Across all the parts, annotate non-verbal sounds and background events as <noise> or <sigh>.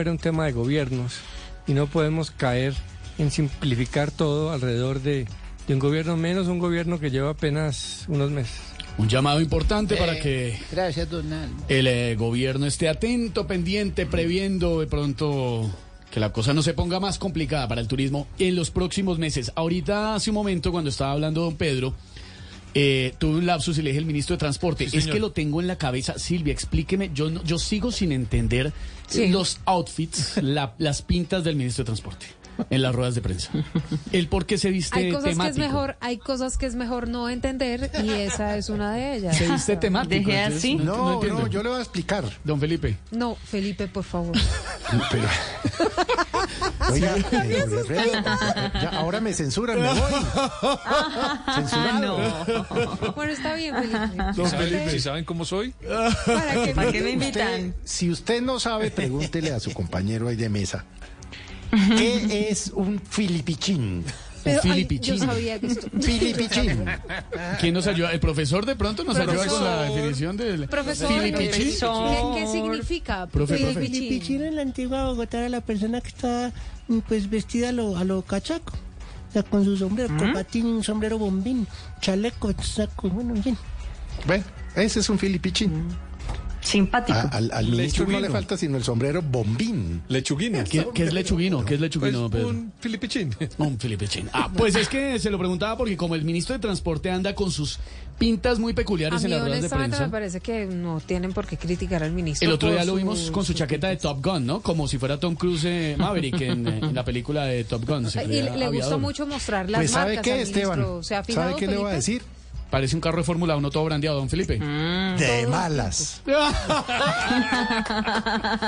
Era un tema de gobiernos y no podemos caer en simplificar todo alrededor de, de un gobierno menos un gobierno que lleva apenas unos meses. Un llamado importante para que Gracias, Donald. el eh, gobierno esté atento, pendiente, previendo de pronto que la cosa no se ponga más complicada para el turismo en los próximos meses. Ahorita, hace un momento, cuando estaba hablando don Pedro, eh, tuve un lapsus y le dije al ministro de Transporte, es que lo tengo en la cabeza. Silvia, explíqueme, yo, no- yo sigo sin entender Sí. los outfits, la- las pintas del ministro de Transporte en las ruedas de prensa. El por qué se viste Hay cosas que es temático. mejor, hay cosas que es mejor no entender y esa es una de ellas. Se viste temático. Dejé así. No, No, no, yo le voy a explicar. Don Felipe. No, Felipe, por favor. Pero... <laughs> Oiga, eh, ya, ahora me censuran, me voy. <laughs> Censurado. Bueno, está bien, Felipe. ¿Saben, Felipe. si saben cómo soy? ¿Para qué? ¿Para qué me Usted, invitan? si usted no sabe, pregúntele a su compañero ahí de mesa. <laughs> ¿Qué es un filipichín? Pero, ay, filipichín. yo sabía que esto... ¿Quién nos ayuda? El profesor de pronto nos ayuda con la definición del Profesor, filipichín. ¿qué, qué significa? Profe, profe. Filipichín? Filipichín en la antigua Bogotá era la persona que estaba mm, pues vestida a lo, a lo cachaco. O sea, con su sombrero, copatín, sombrero bombín, chaleco, saco, bueno, en fin. Bueno, ese es un filipichín. Simpático. A- al, al ministro no le Lechuguino. falta sino el sombrero bombín. Lechuguina. ¿Qué, qué es lechuguino? ¿Qué es lechuguino, Pues Pedro? un filipichín. <laughs> Un filipichín. Ah, pues es que se lo preguntaba porque como el ministro de Transporte anda con sus pintas muy A peculiares en las ruedas de honestamente me prensa. parece que no tienen por qué criticar al ministro. El otro día lo vimos con su chaqueta de. Top Gun, ¿no? Como si fuera Tom Cruise eh, Maverick en, eh, en la película de Top Gun. se Y le, le gusta mucho mostrar las Pues ¿sabe marcas qué, al Esteban? ministro. ¿Se ha fijado, ¿Sabe qué le voy a decir? Parece un carro de Fórmula 1 todo brandeado, don Felipe. De malas. <laughs>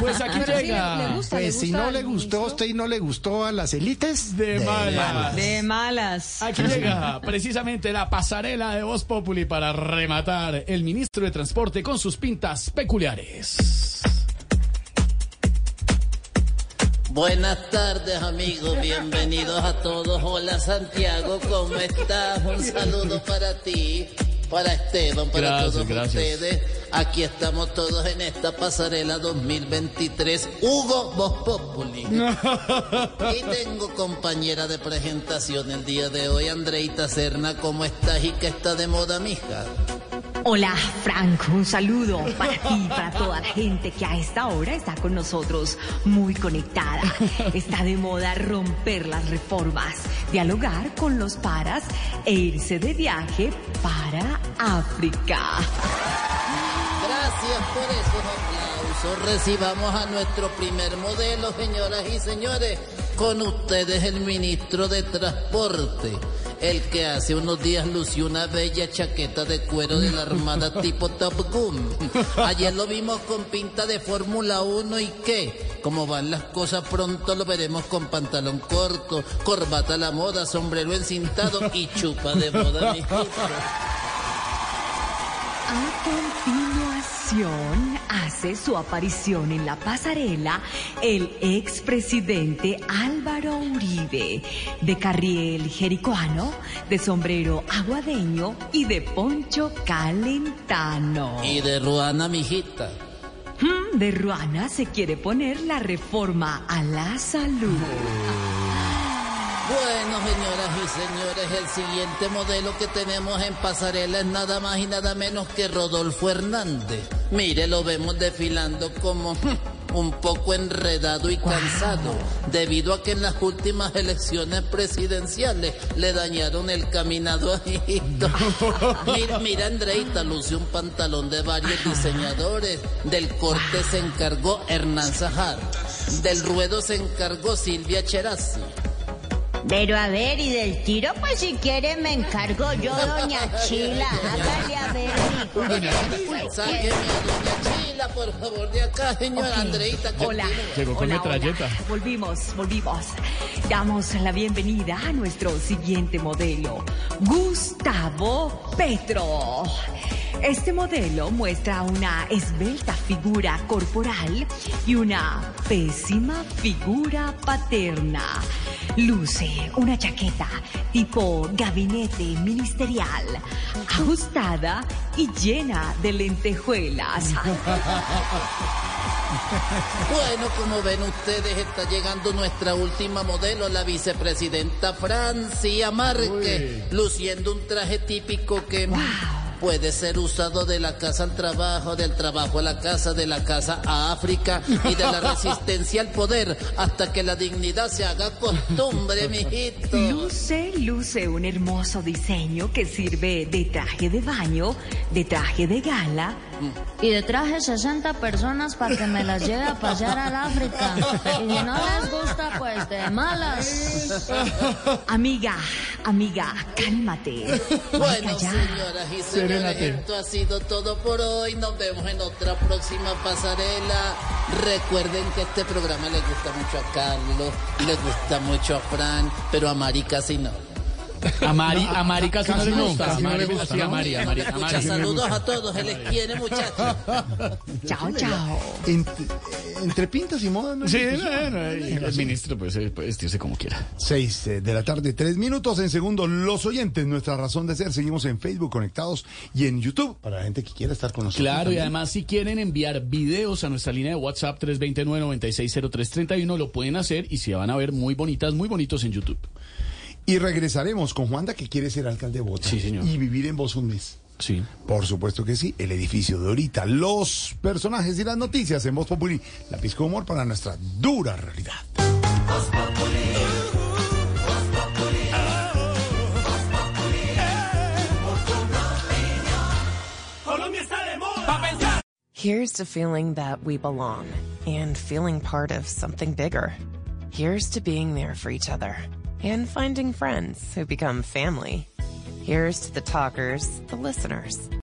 Pues aquí Pero llega. le, le gusta, le Pues si no le gustó a usted y no le gustó a las élites, De malas. De malas. Aquí llega <laughs> precisamente la pasarela de Voz Populi para rematar el ministro de Transporte con sus pintas peculiares. Buenas tardes amigos, bienvenidos a todos. Hola Santiago, ¿cómo estás? Un saludo para ti, para Esteban, para Gracias, todos gracias. ustedes. Aquí estamos todos en esta pasarela 2023. Hugo Voz Populi. Y tengo compañera de presentación el día de hoy, Andreita Serna. ¿Cómo estás y qué está de moda, mija? Hola, Franco. Un saludo para ti, para toda la gente que a esta hora está con nosotros muy conectada. Está de moda romper las reformas, dialogar con los paras e irse de viaje para África. Gracias por esos aplausos. Recibamos a nuestro primer modelo, señoras y señores. Con ustedes el ministro de Transporte, el que hace unos días lució una bella chaqueta de cuero de la Armada <laughs> tipo Top Gun. Ayer lo vimos con pinta de Fórmula 1 y qué. Como van las cosas pronto lo veremos con pantalón corto, corbata a la moda, sombrero encintado y chupa de moda, mijito. <laughs> A hace su aparición en la pasarela el expresidente Álvaro Uribe, de carriel jericoano, de sombrero aguadeño y de poncho calentano. Y de Ruana, mijita. Hmm, De Ruana se quiere poner la reforma a la salud. Bueno, señoras y señores, el siguiente modelo que tenemos en pasarela es nada más y nada menos que Rodolfo Hernández. Mire, lo vemos desfilando como <laughs> un poco enredado y cansado, debido a que en las últimas elecciones presidenciales le dañaron el caminado a Hijito. <laughs> Mira, mira, Andreita, luce un pantalón de varios diseñadores. Del corte se encargó Hernán Zahar. Del ruedo se encargó Silvia Cherazzi. Pero a ver, y del tiro, pues si quiere me encargo yo, doña Chila. Hágale a ver, mijo. Sáqueme a doña Chila. por favor, de acá, señora Andreita. Hola. Llegó con Hola, metralleta. hola. Volvimos, volvimos. Damos la bienvenida a nuestro siguiente modelo, Gustavo Petro. Este modelo muestra una esbelta figura corporal y una pésima figura paterna. Luce una chaqueta tipo gabinete ministerial, ajustada y llena de lentejuelas. <laughs> Bueno, como ven ustedes, está llegando nuestra última modelo, la vicepresidenta Francia Márquez, luciendo un traje típico que puede ser usado de la casa al trabajo, del trabajo a la casa, de la casa a África y de la <laughs> resistencia al poder hasta que la dignidad se haga costumbre, <laughs> mijito. Luce, luce un hermoso diseño que sirve de traje de baño, de traje de gala. Y de traje 60 personas para que me las lleve a pasear al África. Y si no les gusta, pues de malas. Amiga, amiga, cálmate. Bueno, señoras y señores, esto ha sido todo por hoy. Nos vemos en otra próxima pasarela. Recuerden que este programa le gusta mucho a Carlos, le gusta mucho a Fran, pero a Mari casi no. A Mari, a Mari casi no le no, gusta. casi no Mari- le gusta, sí, a. Mari, a Mari, a Mari. saludos a todos, se les quiere, muchachos. Chao, chao. Entre, entre pintas y modas, ¿no? Sí, bueno, el ministro pues, puede vestirse como quiera. Seis eh, de la tarde, tres minutos en segundo. Los oyentes, nuestra razón de ser. Seguimos en Facebook conectados y en YouTube para la gente que quiera estar con nosotros. Claro, y además si quieren enviar videos a nuestra línea de WhatsApp 329-960331, lo pueden hacer y se van a ver muy bonitas, muy bonitos en YouTube. Y regresaremos con Juanda, que quiere ser alcalde de Bogotá. Sí, señor. Y vivir en vos un mes. Sí. Por supuesto que sí, el edificio de ahorita, los personajes y las noticias en Voz Populi, la pizca de humor para nuestra dura realidad. Here's to feeling that we belong and feeling part of something bigger. Here's to being there for each other and finding friends who become family. Here's to the talkers, the listeners.